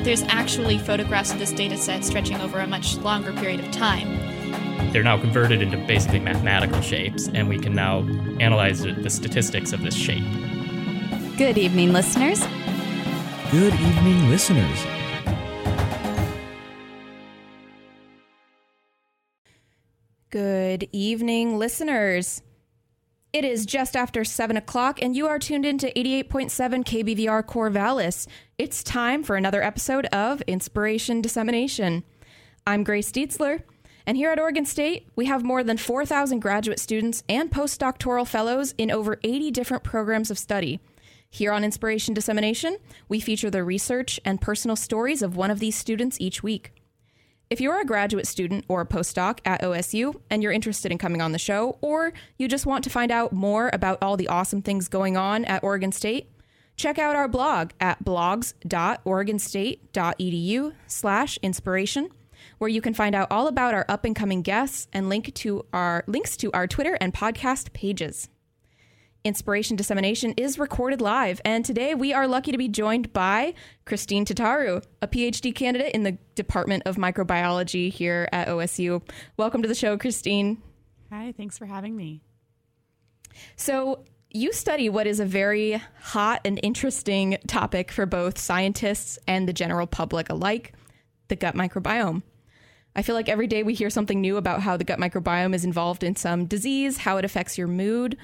But there's actually photographs of this data set stretching over a much longer period of time. They're now converted into basically mathematical shapes, and we can now analyze the statistics of this shape. Good evening, listeners. Good evening, listeners. Good evening, listeners. It is just after 7 o'clock, and you are tuned in to 88.7 KBVR Corvallis. It's time for another episode of Inspiration Dissemination. I'm Grace Deitzler, and here at Oregon State, we have more than 4,000 graduate students and postdoctoral fellows in over 80 different programs of study. Here on Inspiration Dissemination, we feature the research and personal stories of one of these students each week. If you're a graduate student or a postdoc at OSU and you're interested in coming on the show, or you just want to find out more about all the awesome things going on at Oregon State, check out our blog at blogs.oregonstate.edu slash inspiration, where you can find out all about our up and coming guests and link to our links to our Twitter and podcast pages. Inspiration Dissemination is recorded live, and today we are lucky to be joined by Christine Tataru, a PhD candidate in the Department of Microbiology here at OSU. Welcome to the show, Christine. Hi, thanks for having me. So, you study what is a very hot and interesting topic for both scientists and the general public alike the gut microbiome. I feel like every day we hear something new about how the gut microbiome is involved in some disease, how it affects your mood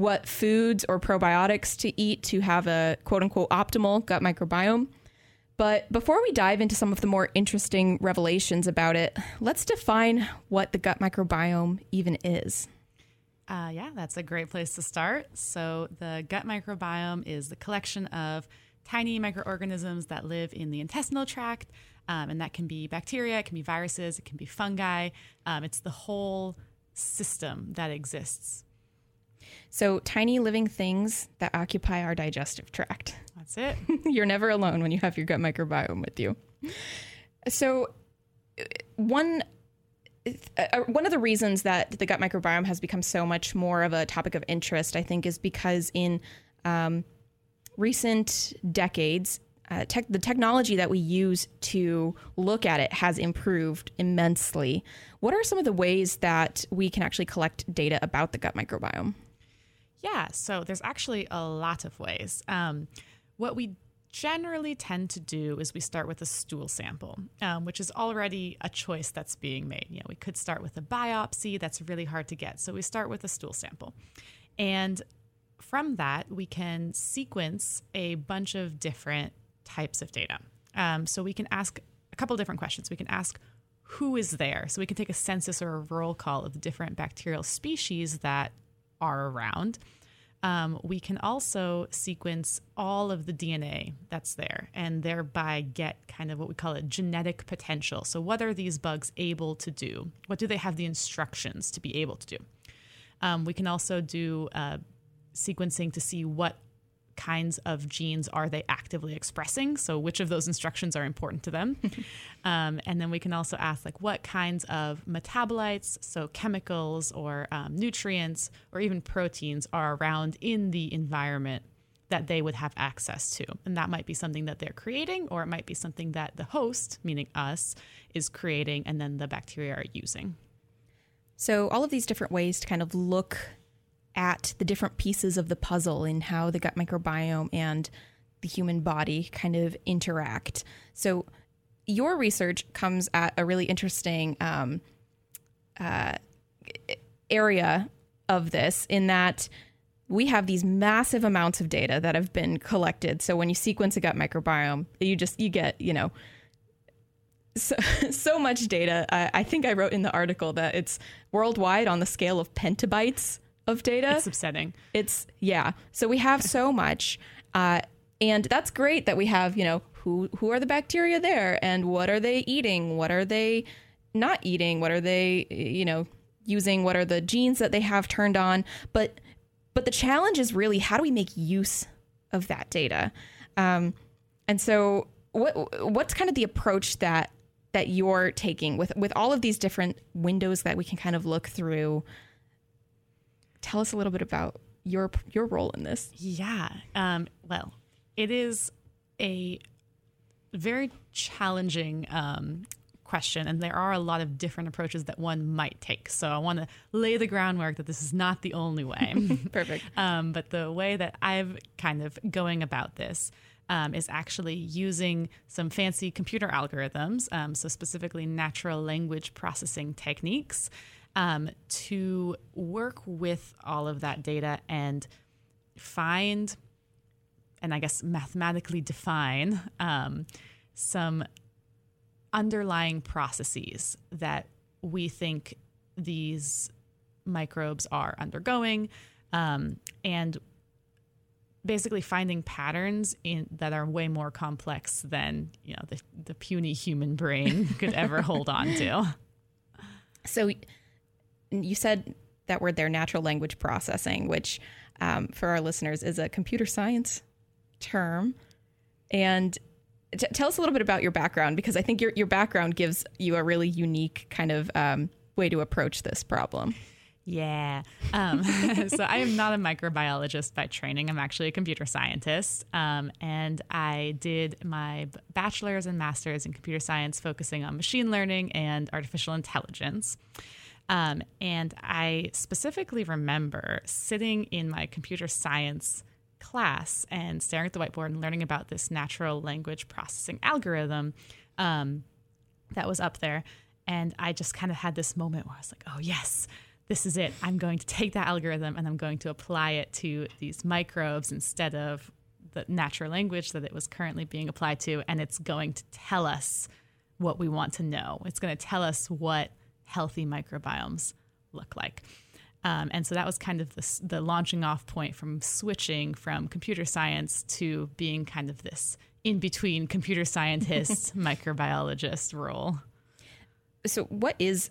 what foods or probiotics to eat to have a quote unquote optimal gut microbiome. But before we dive into some of the more interesting revelations about it, let's define what the gut microbiome even is. Uh, yeah, that's a great place to start. So, the gut microbiome is the collection of tiny microorganisms that live in the intestinal tract. Um, and that can be bacteria, it can be viruses, it can be fungi. Um, it's the whole system that exists so, tiny living things that occupy our digestive tract. That's it. You're never alone when you have your gut microbiome with you. So, one uh, uh, one of the reasons that the gut microbiome has become so much more of a topic of interest, I think, is because in um, recent decades, uh, tech, the technology that we use to look at it has improved immensely. What are some of the ways that we can actually collect data about the gut microbiome? Yeah, so there's actually a lot of ways. Um, what we generally tend to do is we start with a stool sample, um, which is already a choice that's being made. You know, we could start with a biopsy, that's really hard to get. So we start with a stool sample. And from that, we can sequence a bunch of different types of data. Um, so we can ask a couple different questions. We can ask who is there. So we can take a census or a roll call of the different bacterial species that are around. Um, we can also sequence all of the DNA that's there and thereby get kind of what we call a genetic potential. So, what are these bugs able to do? What do they have the instructions to be able to do? Um, we can also do uh, sequencing to see what kinds of genes are they actively expressing? So which of those instructions are important to them? Um, and then we can also ask like what kinds of metabolites so chemicals or um, nutrients or even proteins are around in the environment that they would have access to? And that might be something that they're creating or it might be something that the host meaning us is creating and then the bacteria are using. So all of these different ways to kind of look at the different pieces of the puzzle in how the gut microbiome and the human body kind of interact. So, your research comes at a really interesting um, uh, area of this in that we have these massive amounts of data that have been collected. So when you sequence a gut microbiome, you just you get you know so, so much data. I, I think I wrote in the article that it's worldwide on the scale of petabytes of data. It's upsetting. It's yeah. So we have so much, uh, and that's great that we have you know who who are the bacteria there and what are they eating? What are they not eating? What are they you know using? What are the genes that they have turned on? But but the challenge is really how do we make use of that data? Um, and so what what's kind of the approach that that you're taking with with all of these different windows that we can kind of look through? Tell us a little bit about your your role in this. Yeah. Um, well, it is a very challenging um, question, and there are a lot of different approaches that one might take. So I want to lay the groundwork that this is not the only way. Perfect. Um, but the way that I've kind of going about this. Um, is actually using some fancy computer algorithms, um, so specifically natural language processing techniques, um, to work with all of that data and find and I guess mathematically define um, some underlying processes that we think these microbes are undergoing um, and basically finding patterns in that are way more complex than you know the, the puny human brain could ever hold on to. So you said that word there natural language processing which um, for our listeners is a computer science term and t- tell us a little bit about your background because i think your, your background gives you a really unique kind of um, way to approach this problem yeah. Um, so I am not a microbiologist by training. I'm actually a computer scientist. Um, and I did my bachelor's and master's in computer science, focusing on machine learning and artificial intelligence. Um, and I specifically remember sitting in my computer science class and staring at the whiteboard and learning about this natural language processing algorithm um, that was up there. And I just kind of had this moment where I was like, oh, yes, this is it. I'm going to take that algorithm and I'm going to apply it to these microbes instead of the natural language that it was currently being applied to. And it's going to tell us what we want to know. It's going to tell us what healthy microbiomes look like. Um, and so that was kind of the, the launching off point from switching from computer science to being kind of this in between computer scientist, microbiologist role. So, what is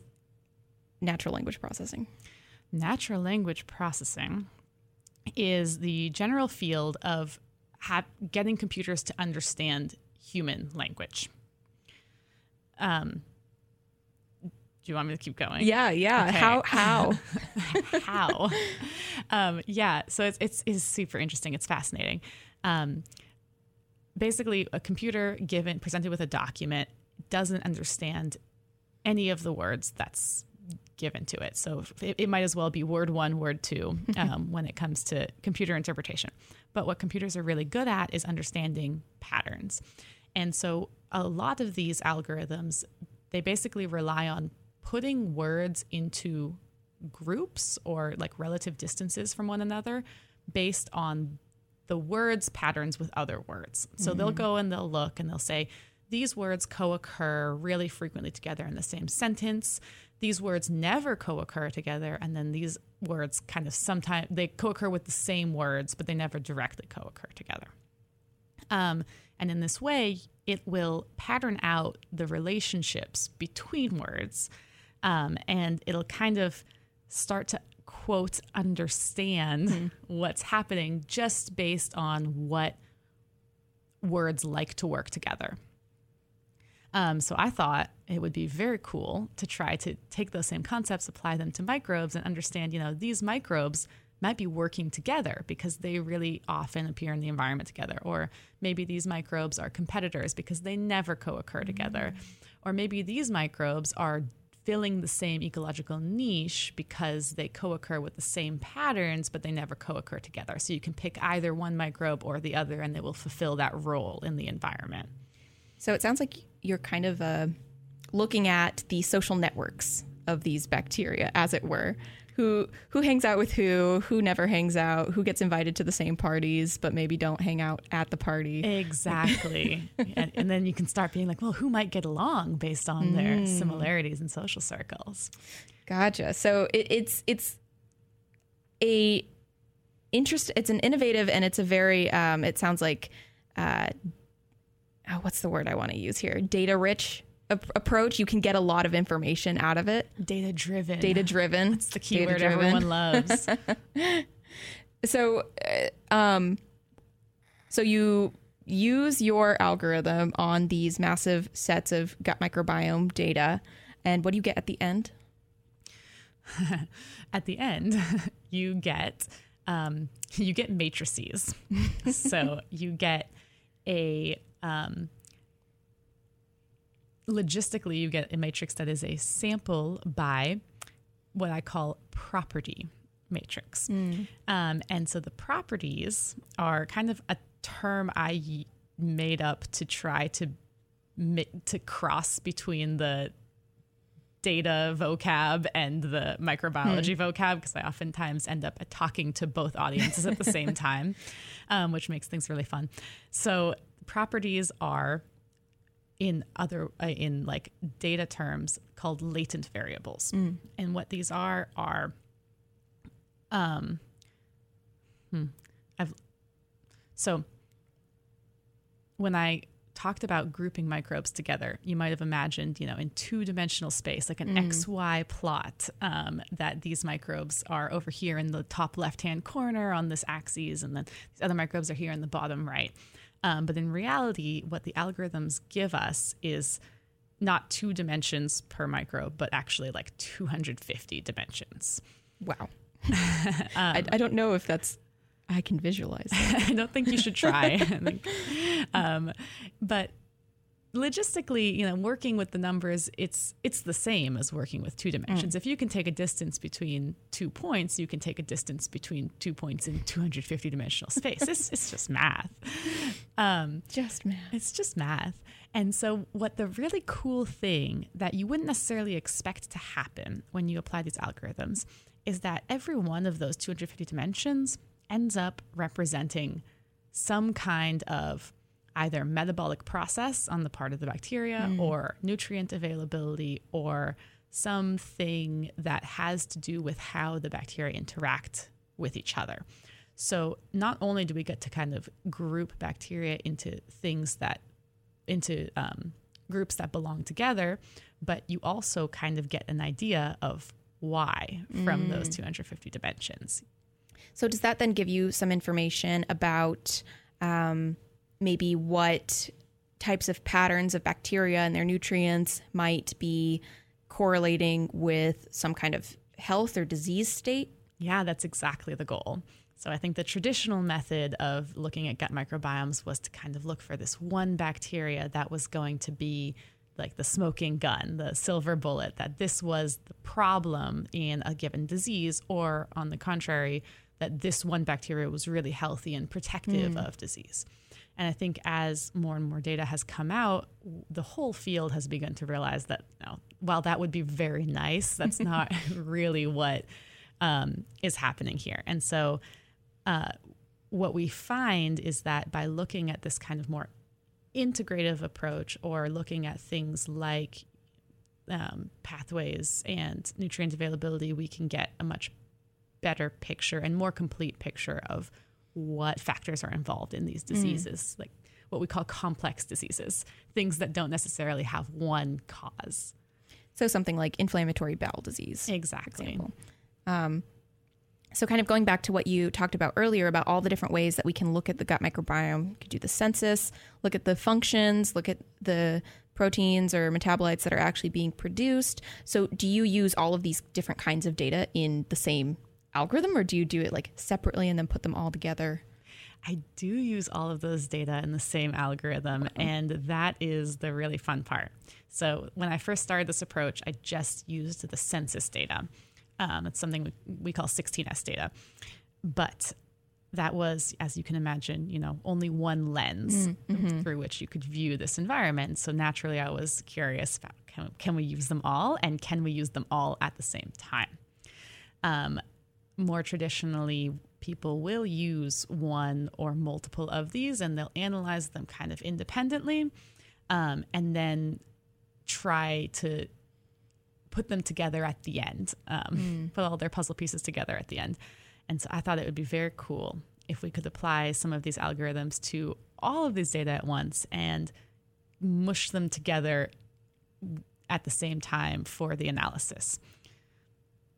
natural language processing? Natural language processing is the general field of ha- getting computers to understand human language. Um, do you want me to keep going? Yeah, yeah. Okay. How? How? how? Um, yeah. So it's it's is super interesting. It's fascinating. Um, basically, a computer given presented with a document doesn't understand any of the words that's given to it. So it, it, might as well be word one, word two um, when it comes to computer interpretation. But what computers are really good at is understanding patterns. And so a lot of these algorithms, they basically rely on putting words into groups or like relative distances from one another based on the words patterns with other words. So mm-hmm. they'll go and they'll look and they'll say, these words co occur really frequently together in the same sentence these words never co-occur together and then these words kind of sometimes they co-occur with the same words but they never directly co-occur together um, and in this way it will pattern out the relationships between words um, and it'll kind of start to quote understand mm. what's happening just based on what words like to work together um, so I thought it would be very cool to try to take those same concepts, apply them to microbes, and understand, you know, these microbes might be working together because they really often appear in the environment together. Or maybe these microbes are competitors because they never co occur together. Mm. Or maybe these microbes are filling the same ecological niche because they co occur with the same patterns, but they never co occur together. So you can pick either one microbe or the other, and they will fulfill that role in the environment. So it sounds like you're kind of uh, looking at the social networks of these bacteria, as it were. Who who hangs out with who? Who never hangs out? Who gets invited to the same parties but maybe don't hang out at the party? Exactly. and, and, then you can start being like, well, who might get along based on mm. their similarities in social circles? Gotcha. So it, it's it's a interest. It's an innovative and it's a very. Um, it sounds like. Uh, oh, what's the word I want to use here? Data rich approach. You can get a lot of information out of it. Data driven. Data driven. That's the keyword everyone loves. so, uh, um, so you use your algorithm on these massive sets of gut microbiome data, and what do you get at the end? at the end, you get um, you get matrices. so you get a um, logistically, you get a matrix that is a sample by what I call property matrix. Mm. Um, and so the properties are kind of a term I made up to try to to cross between the data vocab and the microbiology hmm. vocab because I oftentimes end up talking to both audiences at the same time, um, which makes things really fun. So properties are in other uh, in like data terms called latent variables, mm. and what these are are um, hmm, I've so when I talked about grouping microbes together, you might have imagined, you know, in two dimensional space, like an mm. XY plot, um, that these microbes are over here in the top left hand corner on this axis, and then these other microbes are here in the bottom right. Um, but in reality, what the algorithms give us is not two dimensions per microbe, but actually like 250 dimensions. Wow. um, I, I, don't know if that's I can visualize. I don't think you should try. um, but logistically, you know, working with the numbers, it's it's the same as working with two dimensions. Mm. If you can take a distance between two points, you can take a distance between two points in 250 dimensional space. it's, it's just math. Um, just math. It's just math. And so, what the really cool thing that you wouldn't necessarily expect to happen when you apply these algorithms is that every one of those 250 dimensions ends up representing some kind of either metabolic process on the part of the bacteria mm. or nutrient availability or something that has to do with how the bacteria interact with each other. So not only do we get to kind of group bacteria into things that into um, groups that belong together, but you also kind of get an idea of why from mm. those 250 dimensions. So, does that then give you some information about um, maybe what types of patterns of bacteria and their nutrients might be correlating with some kind of health or disease state? Yeah, that's exactly the goal. So I think the traditional method of looking at gut microbiomes was to kind of look for this one bacteria that was going to be like the smoking gun, the silver bullet, that this was the problem in a given disease, or on the contrary, that this one bacteria was really healthy and protective mm. of disease. And I think as more and more data has come out, the whole field has begun to realize that you know, while that would be very nice, that's not really what um, is happening here. And so, uh, what we find is that by looking at this kind of more integrative approach or looking at things like um, pathways and nutrient availability, we can get a much better picture and more complete picture of what factors are involved in these mm. diseases, mm. like what we call complex diseases, things that don't necessarily have one cause. So something like inflammatory bowel disease. Exactly. Um, so kind of going back to what you talked about earlier about all the different ways that we can look at the gut microbiome, you could do the census, look at the functions, look at the proteins or metabolites that are actually being produced. So do you use all of these different kinds of data in the same algorithm or do you do it like separately and then put them all together? I do use all of those data in the same algorithm, uh-huh. and that is the really fun part. So, when I first started this approach, I just used the census data. Um, it's something we, we call 16S data. But that was, as you can imagine, you know, only one lens mm-hmm. through which you could view this environment. So naturally, I was curious about can, can we use them all, and can we use them all at the same time? Um, more traditionally, people will use one or multiple of these and they'll analyze them kind of independently um, and then try to put them together at the end, um, mm. put all their puzzle pieces together at the end. And so I thought it would be very cool if we could apply some of these algorithms to all of these data at once and mush them together at the same time for the analysis.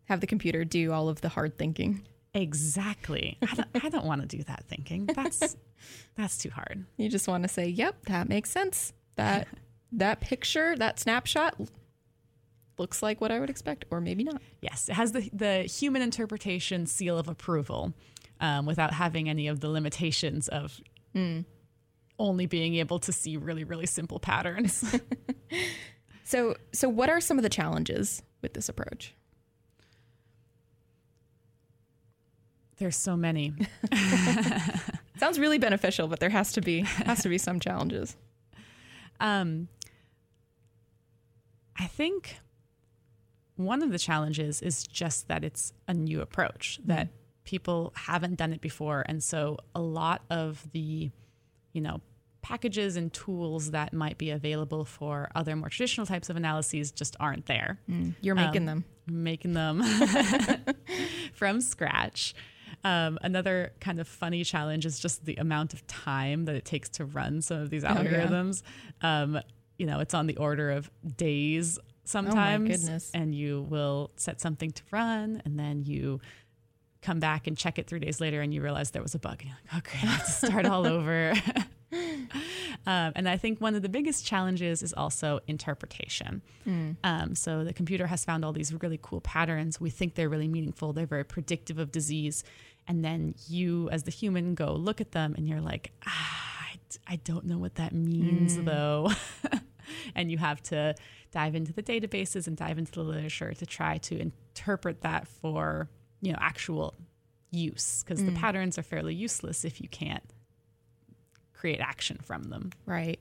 Have the computer do all of the hard thinking. Exactly. I don't, I don't want to do that thinking. That's that's too hard. You just want to say, "Yep, that makes sense." That that picture, that snapshot looks like what I would expect, or maybe not. Yes, it has the the human interpretation seal of approval, um, without having any of the limitations of only being able to see really really simple patterns. So, so what are some of the challenges with this approach? There's so many. Sounds really beneficial, but there has to be has to be some challenges. Um, I think one of the challenges is just that it's a new approach that people haven't done it before, and so a lot of the, you know, packages and tools that might be available for other more traditional types of analyses just aren't there. You're making Um, them. making them from scratch. Um, another kind of funny challenge is just the amount of time that it takes to run some of these yeah. algorithms. Um, you know, it's on the order of days sometimes, goodness. and you will set something to run, and then you come back and check it three days later, and you realize there was a bug, and you're like, okay, I have to start all over. Um, and I think one of the biggest challenges is also interpretation. Um, so the computer has found all these really cool patterns. We think they're really meaningful, they're very predictive of disease. And then you, as the human, go look at them and you're like, ah, I, I don't know what that means though. and you have to dive into the databases and dive into the literature to try to interpret that for you know actual use because the mm. patterns are fairly useless if you can't create action from them. Right.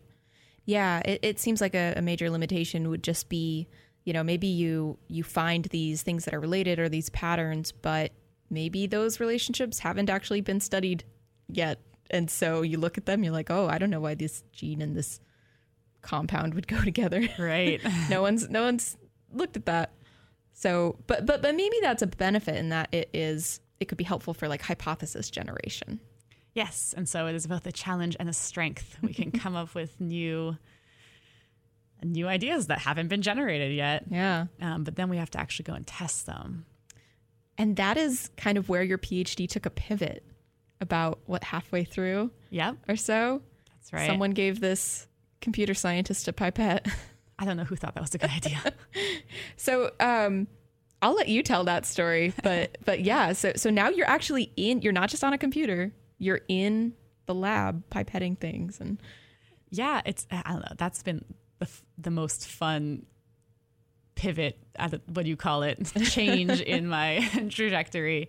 Yeah, it, it seems like a, a major limitation would just be, you know, maybe you you find these things that are related or these patterns, but maybe those relationships haven't actually been studied yet. And so you look at them, you're like, oh, I don't know why this gene and this compound would go together. Right. no one's no one's looked at that. So, but but but maybe that's a benefit in that it is it could be helpful for like hypothesis generation. Yes, and so it is both a challenge and a strength. We can come up with new new ideas that haven't been generated yet. Yeah. Um, but then we have to actually go and test them. And that is kind of where your PhD took a pivot about what halfway through Yep, or so. that's right. Someone gave this computer scientist a pipette. I don't know who thought that was a good idea. So, um, I'll let you tell that story, but but yeah, so so now you're actually in you're not just on a computer, you're in the lab pipetting things and yeah, it's I don't know. That's been the f- the most fun pivot. What do you call it? Change in my trajectory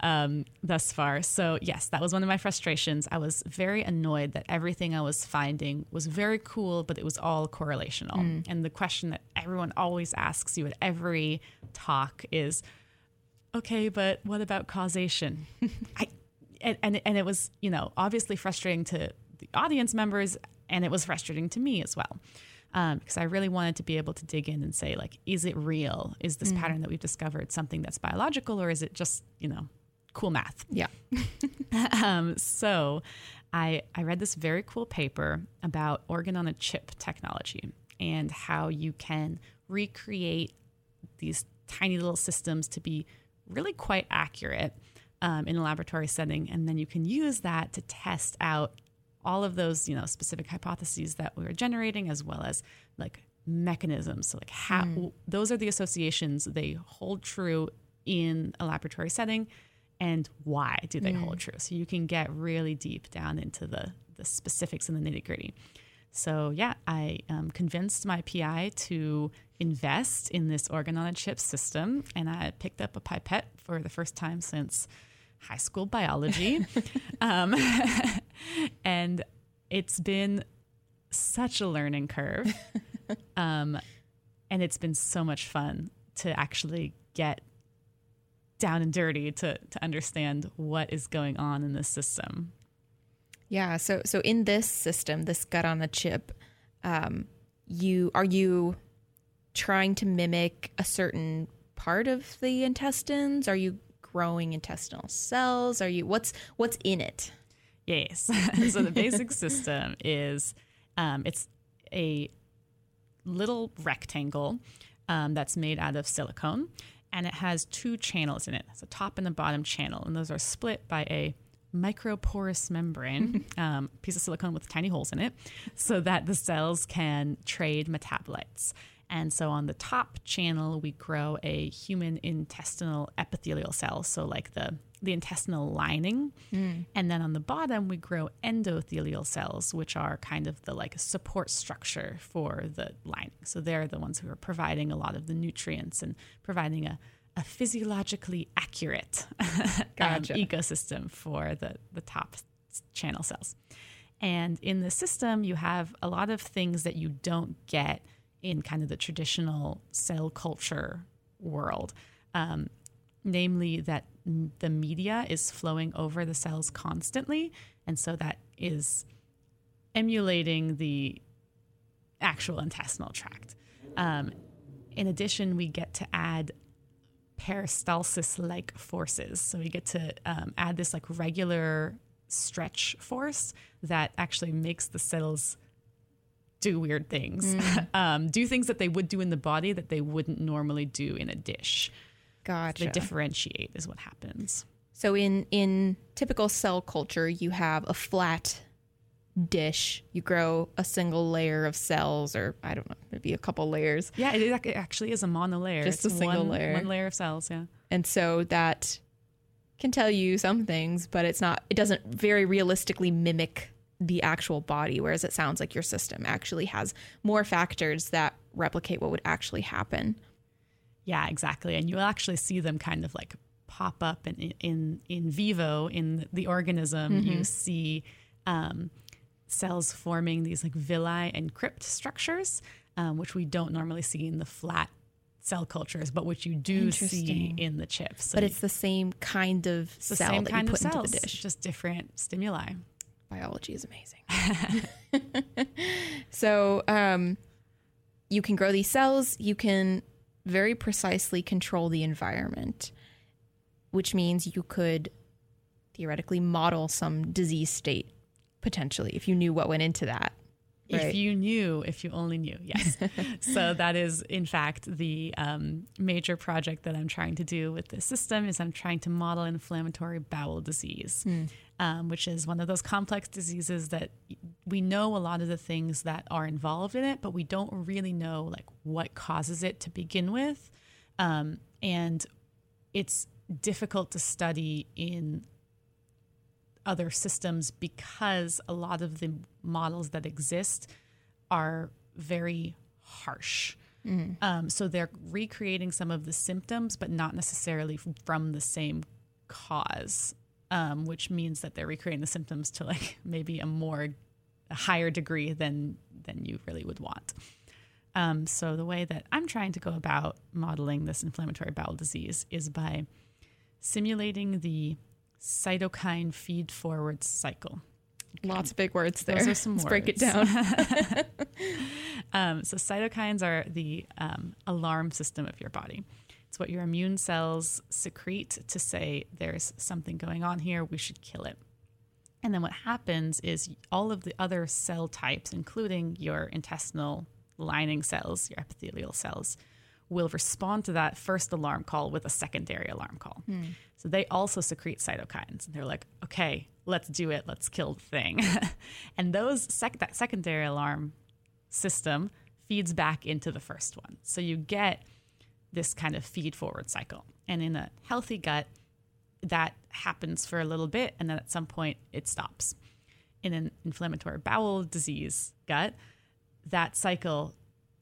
um, thus far. So yes, that was one of my frustrations. I was very annoyed that everything I was finding was very cool, but it was all correlational. And the question that everyone always asks you at every talk is, okay, but what about causation? I and, and and it was you know obviously frustrating to the audience members, and it was frustrating to me as well. Um, because I really wanted to be able to dig in and say, like, is it real? Is this pattern that we've discovered something that's biological, or is it just, you know, cool math? yeah. um, so I, I read this very cool paper about organ on a chip technology and how you can recreate these tiny little systems to be really quite accurate um, in a laboratory setting. And then you can use that to test out all of those, you know, specific hypotheses that we were generating, as well as like mechanisms. So, like, how those are the associations they hold true in a laboratory setting, and why do they hold true? So you can get really deep down into the the specifics and the nitty gritty. So yeah, I um, convinced my PI to invest in this organ on a chip system, and I picked up a pipette for the first time since high school biology, um, and it's been such a learning curve, um, and it's been so much fun to actually get down and dirty to to understand what is going on in this system. Yeah. So so in this system, this gut on a chip, um, you are you trying to mimic a certain part of the intestines? Are you growing intestinal cells? Are you what's what's in it? Yes. so the basic system is um, it's a little rectangle um, that's made out of silicone, and it has two channels in it. It's a top and a bottom channel, and those are split by a microporous membrane, um, piece of silicone with tiny holes in it, so that the cells can trade metabolites. And so on the top channel, we grow a human intestinal epithelial cell, so like the the intestinal lining. Mm. And then on the bottom, we grow endothelial cells, which are kind of the like support structure for the lining. So they're the ones who are providing a lot of the nutrients and providing a, a physiologically accurate Gotcha. um, ecosystem for the, the top channel cells. And in the system, you have a lot of things that you don't get in kind of the traditional cell culture world. Um, namely, that the media is flowing over the cells constantly. And so that is emulating the actual intestinal tract. Um, in addition, we get to add peristalsis like forces. So we get to um, add this like regular stretch force that actually makes the cells do weird things, um, do things that they would do in the body that they wouldn't normally do in a dish. Gotcha. They differentiate, is what happens. So in in typical cell culture, you have a flat dish. You grow a single layer of cells, or I don't know, maybe a couple layers, Yeah, it actually is a monolayer. Just It's a single one, layer. One layer of cells, yeah. and so that can tell you some things, but it's not. It doesn't very realistically mimic the actual body. Whereas it sounds like your system actually has more factors that replicate what would actually happen. Yeah, exactly. And you'll actually see them kind of like pop up in in in vivo in the organism. You see um, cells forming these like villi and crypt structures, um, which we don't normally see in the flat cell cultures, but which you do see in the chips. So but it's the same kind of cell same that kind you of put cells, into the dish. just different stimuli. Biology is amazing. so, um, you can grow these cells, you can very precisely control the environment, which means you could theoretically model some disease state potentially if you knew what went into that. If you knew, if you only knew, yes. so that is, in fact, the um, major project that I'm trying to do with this system is I'm trying to model inflammatory bowel disease, um, which is one of those complex diseases that we know a lot of the things that are involved in it, but we don't really know like what causes it to begin with, um, and it's difficult to study in other systems because a lot of the models that exist are very harsh. Um, so they're recreating some of the symptoms, but not necessarily from the same cause, um, which means that they're recreating the symptoms to like maybe a more a higher degree than than you really would want. Um, so the way that I'm trying to go about modeling this inflammatory bowel disease is by simulating the cytokine feed forward cycle. Lots of big words there. Those are some Let's break it down. Um, so cytokines are the um, alarm system of your body. It's what your immune cells secrete to say there's something going on here. We should kill it. And then what happens is all of the other cell types, including your intestinal lining cells, your epithelial cells, will respond to that first alarm call with a secondary alarm call. Hmm. So they also secrete cytokines. And they're like, okay, let's do it. Let's kill the thing. and those sec- that secondary alarm system feeds back into the first one. So you get this kind of feed forward cycle. And in a healthy gut, that happens for a little bit and then at some point it stops. In an inflammatory bowel disease gut, that cycle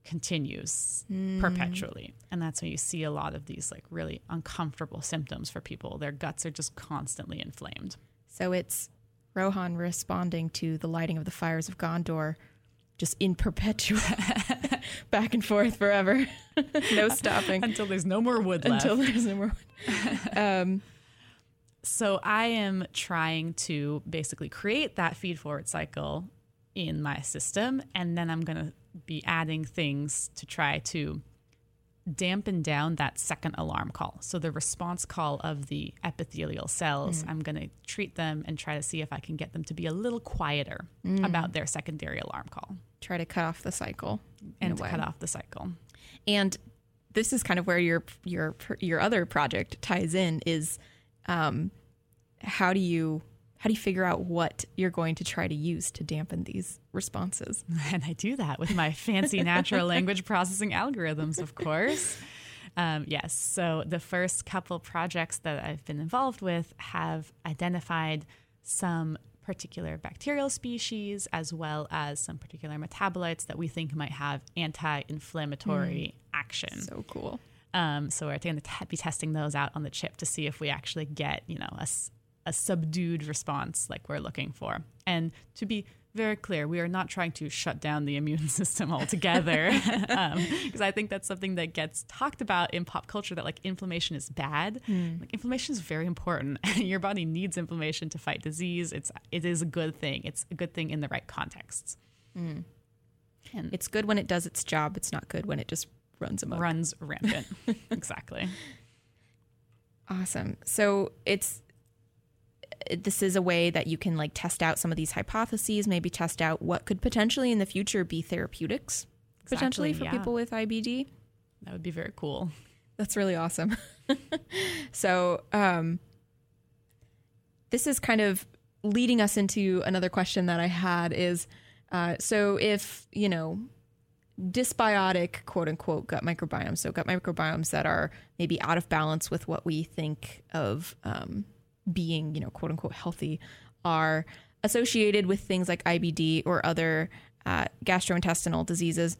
continues perpetually. And that's when you see a lot of these like really uncomfortable symptoms for people. Their guts are just constantly inflamed. so it's Rohan responding to the lighting of the fires of Gondor just in perpetua, back and forth forever. no stopping. Until there's no more wood left. Until there's no more. um, So I am trying to basically create that feed forward cycle in my system, and then I'm going to be adding things to try to dampen down that second alarm call. So the response call of the epithelial cells, I'm going to treat them and try to see if I can get them to be a little quieter about their secondary alarm call. try to cut off the cycle and cut off the cycle. And this is kind of where your your your other project ties in is um, how do you how do you figure out what you're going to try to use to dampen these responses? And I do that with my fancy natural language processing algorithms, of course. Um, yes. So the first couple projects that I've been involved with have identified some particular bacterial species as well as some particular metabolites that we think might have anti-inflammatory action. So cool. Um, so we're going to be testing those out on the chip to see if we actually get, you know, a, a subdued response like we're looking for. And to be very clear, we are not trying to shut down the immune system altogether, um, because I think that's something that gets talked about in pop culture that like inflammation is bad. Hmm. Like inflammation is very important. Your body needs inflammation to fight disease. It's it is a good thing. It's a good thing in the right contexts. Hmm. And It's good when it does its job. It's not good when it just runs amok. runs rampant. exactly. Awesome. So it's this is a way that you can like test out some of these hypotheses, maybe test out what could potentially in the future be therapeutics potentially for yeah. people with IBD. That would be very cool. That's really awesome. so, um, this is kind of leading us into another question that I had is uh, so if, you know, dysbiotic quote unquote gut microbiomes, so gut microbiomes that are maybe out of balance with what we think of um, being, you know, quote unquote healthy, are associated with things like IBD or other uh, gastrointestinal diseases.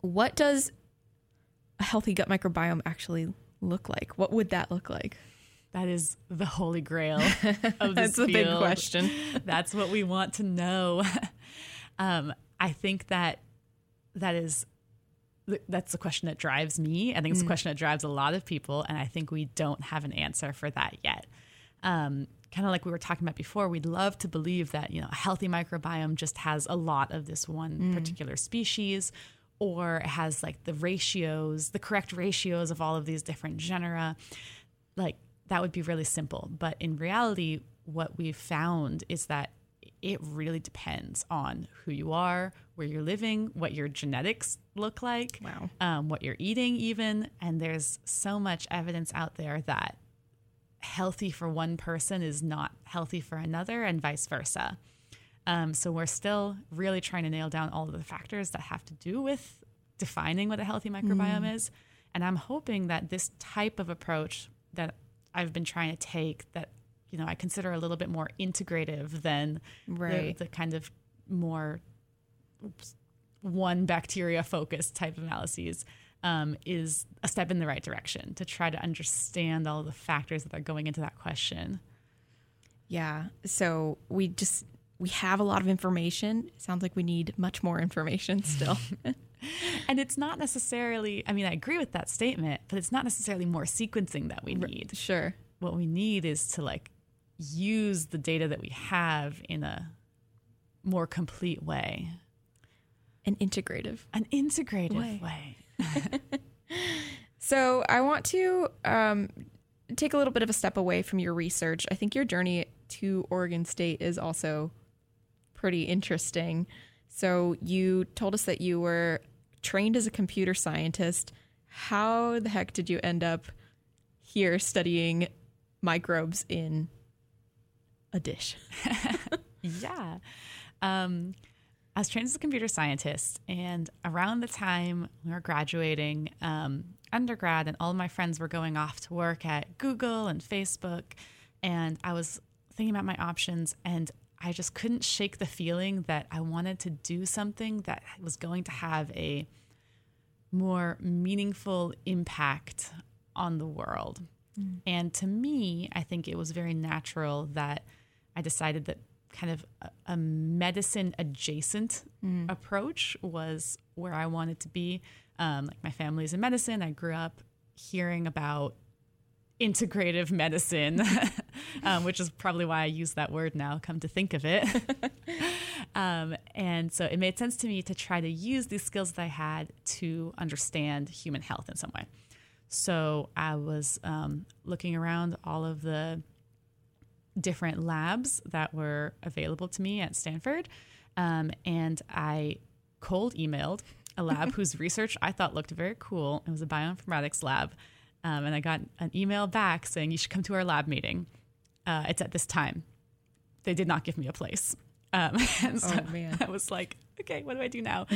What does a healthy gut microbiome actually look like? What would that look like? That is the holy grail of this That's a big question. That's what we want to know. um, I think that that is that's the question that drives me. I think it's a question that drives a lot of people, and I think we don't have an answer for that yet. Um, kind of like we were talking about before, we'd love to believe that you know a healthy microbiome just has a lot of this one particular species, or it has like the ratios, the correct ratios of all of these different genera. Like that would be really simple, but in reality, what we've found is that it really depends on who you are, where you're living, what your genetics look like, Wow. um, what you're eating, even. And there's so much evidence out there that healthy for one person is not healthy for another, and vice versa. Um, so we're still really trying to nail down all of the factors that have to do with defining what a healthy microbiome is. And I'm hoping that this type of approach that I've been trying to take, that you know, I consider a little bit more integrative than Right. the, the kind of more oops, one bacteria focused type of analyses um, is a step in the right direction to try to understand all the factors that are going into that question. Yeah. So we just we have a lot of information. It sounds like we need much more information still. And it's not necessarily, I mean, I agree with that statement, but it's not necessarily more sequencing that we need. sure. What we need is to like use the data that we have in a more complete way, An integrative. an integrative Way. way. So I want to um, take a little bit of a step away from your research. I think your journey to Oregon State is also pretty interesting. So you told us that you were trained as a computer scientist. How the heck did you end up here studying microbes in a dish? Yeah. Um, I was trained as a computer scientist, and around the time we were graduating um, undergrad, and all of my friends were going off to work at Google and Facebook, and I was thinking about my options, and I just couldn't shake the feeling that I wanted to do something that was going to have a more meaningful impact on the world. And to me, I think it was very natural that I decided that kind of a, a medicine adjacent approach was where I wanted to be. Um, like my family's in medicine. I grew up hearing about integrative medicine, um, which is probably why I use that word now, come to think of it. um, and so it made sense to me to try to use these skills that I had to understand human health in some way. So I was um, looking around all of the different labs that were available to me at Stanford. Um, and I cold emailed a lab whose research I thought looked very cool. It was a bioinformatics lab. Um, and I got an email back saying, You should come to our lab meeting. Uh, it's at this time. They did not give me a place. Um, and so Oh, man. I was like, Okay, what do I do now?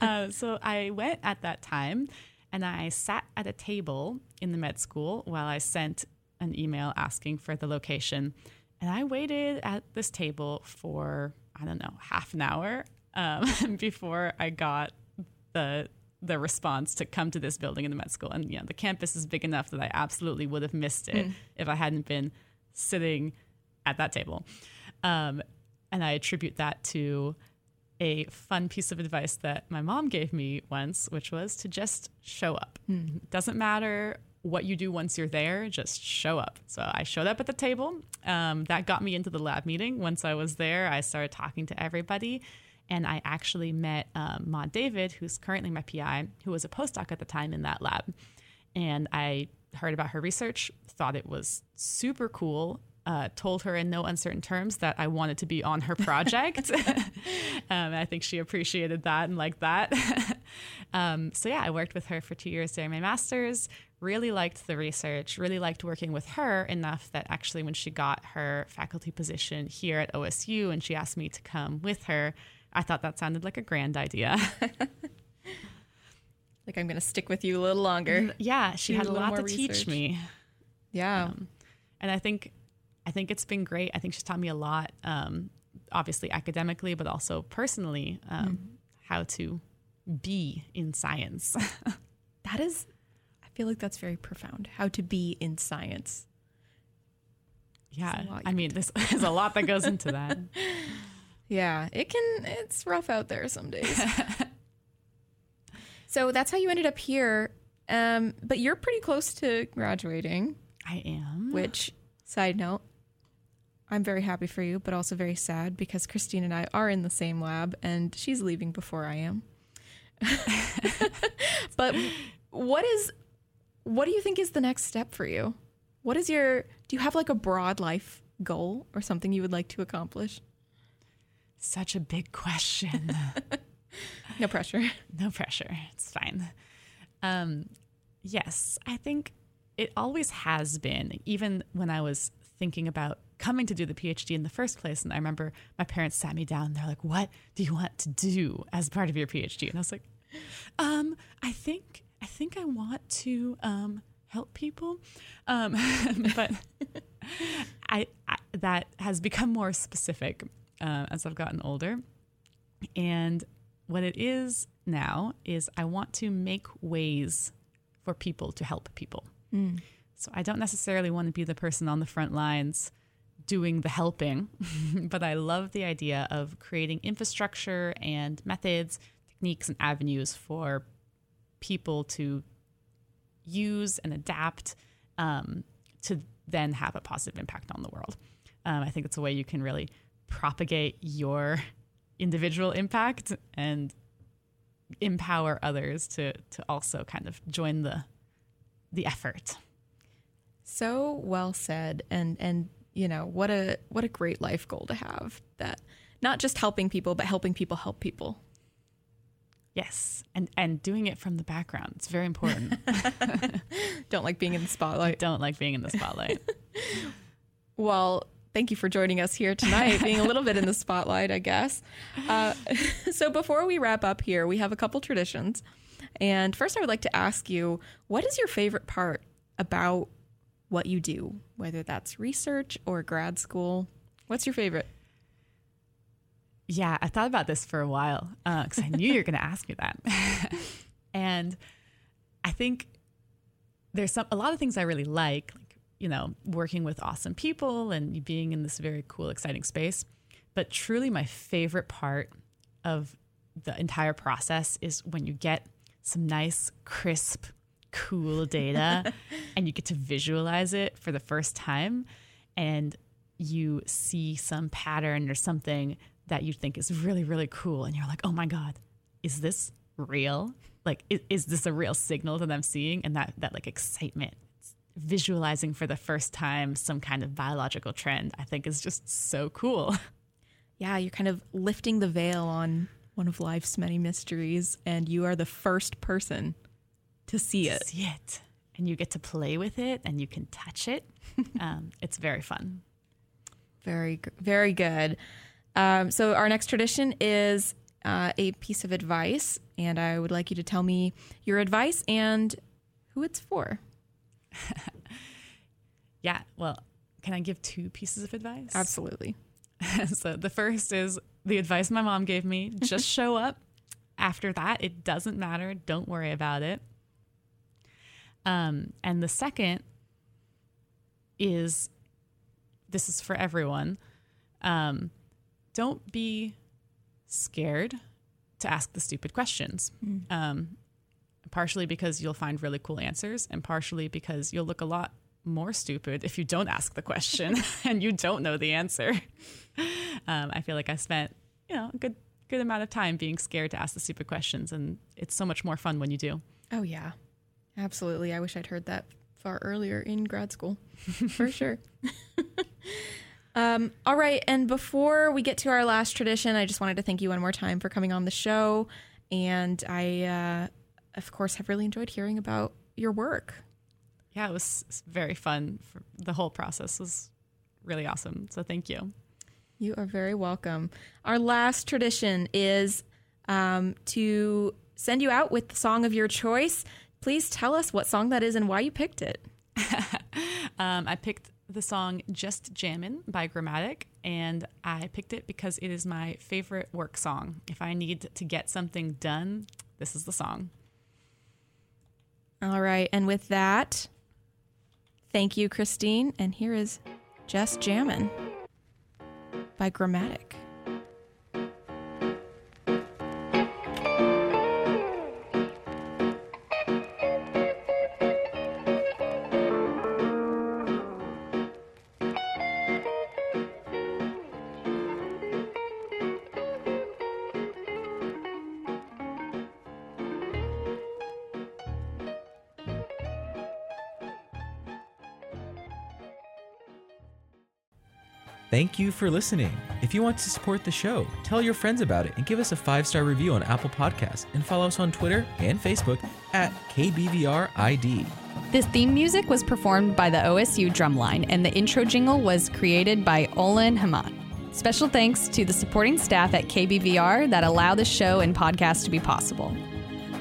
uh, so I went at that time and I sat at a table in the med school while I sent an email asking for the location. And I waited at this table for, I don't know, half an hour um, before I got the the response to come to this building in the med school. And you know, the campus is big enough that I absolutely would have missed it if I hadn't been sitting at that table. Um, and I attribute that to a fun piece of advice that my mom gave me once, which was to just show up. Doesn't matter what you do once you're there, just show up. So I showed up at the table. Um, that got me into the lab meeting. Once I was there, I started talking to everybody. And I actually met um, Maude David, who's currently my PI, who was a postdoc at the time in that lab. And I heard about her research, thought it was super cool. Uh, told her in no uncertain terms that I wanted to be on her project. um, I think she appreciated that and liked that. um, so, yeah, I worked with her for two years during my master's. Really liked the research, really liked working with her enough that actually, when she got her faculty position here at OSU and she asked me to come with her, I thought that sounded like a grand idea. Like I'm going to stick with you a little longer. yeah, she Do had a lot to more teach me. Yeah. Um, and I think I think it's been great. I think she's taught me a lot, um, obviously academically, but also personally, um, Mm-hmm. how to be in science. that is, feel like that's very profound. How to be in science. yeah, I mean, there's, there's a lot that goes into that. Yeah, it can, it's rough out there some days. so that's how you ended up here. Um, but you're pretty close to graduating, I am. which, side note, I'm very happy for you, but also very sad because Christine and I are in the same lab and she's leaving before I am. but what is, what do you think is the next step for you? What is your, do you have like a broad life goal or something you would like to accomplish? Such a big question. No pressure. no pressure. It's fine. Um, yes, I think it always has been, even when I was thinking about coming to do the PhD in the first place. And I remember my parents sat me down. They're like, "What do you want to do as part of your PhD?" And I was like, um, "I think I think I want to um, help people." Um, but I, I that has become more specific uh, as I've gotten older. And what it is now is I want to make ways for people to help people. So I don't necessarily want to be the person on the front lines doing the helping, but I love the idea of creating infrastructure and methods, techniques, and avenues for people to use and adapt um, to then have a positive impact on the world. Um, I think it's a way you can really propagate your individual impact and empower others to to also kind of join the the effort. So well said, and and you know what a what a great life goal to have. That not just helping people, but helping people help people. Yes, and and doing it from the background. It's very important. Don't like being in the I spotlight. don't like being in the spotlight. Well, thank you for joining us here tonight, being a little bit in the spotlight, I guess. Uh, so before we wrap up here, we have a couple traditions, and first, I would like to ask you, what is your favorite part about what you do, whether that's research or grad school? What's your favorite? Yeah, I thought about this for a while uh, because I knew you were going to ask me that. and I think there's some a lot of things I really like, like you know, working with awesome people and being in this very cool, exciting space. But truly, my favorite part of the entire process is when you get some nice, crisp, cool data and you get to visualize it for the first time and you see some pattern or something that you think is really, really cool. And you're like, oh my God, is this real? Like, is, is this a real signal that I'm seeing? And that, that like excitement, visualizing for the first time some kind of biological trend, I think is just so cool. Yeah, you're kind of lifting the veil on one of life's many mysteries, and you are the first person to see it. See it. And you get to play with it and you can touch it. um, it's very fun. Very, very good. Um, so, our next tradition is uh, a piece of advice, and I would like you to tell me your advice and who it's for. Yeah. Well, can I give two pieces of advice? Absolutely. so the first is the advice my mom gave me just show up. After that, it doesn't matter. Don't worry about it. Um, and the second is this is for everyone. Um, don't be scared to ask the stupid questions. Um, partially because you'll find really cool answers, and partially because you'll look a lot more stupid if you don't ask the question and you don't know the answer. Um, I feel like I spent, you know, a good good amount of time being scared to ask the stupid questions, and it's so much more fun when you do. Oh, yeah. Absolutely. I wish I'd heard that far earlier in grad school, for sure. Um, all right. And before we get to our last tradition, I just wanted to thank you one more time for coming on the show. And I, uh, of course, have really enjoyed hearing about your work. Yeah, it was very fun. For, the whole process was really awesome. So thank you. You are very welcome. Our last tradition is um, to send you out with the song of your choice. Please tell us what song that is and why you picked it. Um, I picked the song Just Jammin' by Gramatik, and I picked it because it is my favorite work song. If I need to get something done, this is the song. All right. And with that, thank you, Christine. And here is Just Jammin' by Gramatik. Thank you for listening. If you want to support the show, tell your friends about it and give us a five star review on Apple Podcasts and follow us on Twitter and Facebook at KBVRID. This theme music was performed by the OSU Drumline, and the intro jingle was created by Olin Haman. Special thanks to the supporting staff at KBVR that allow the show and podcast to be possible.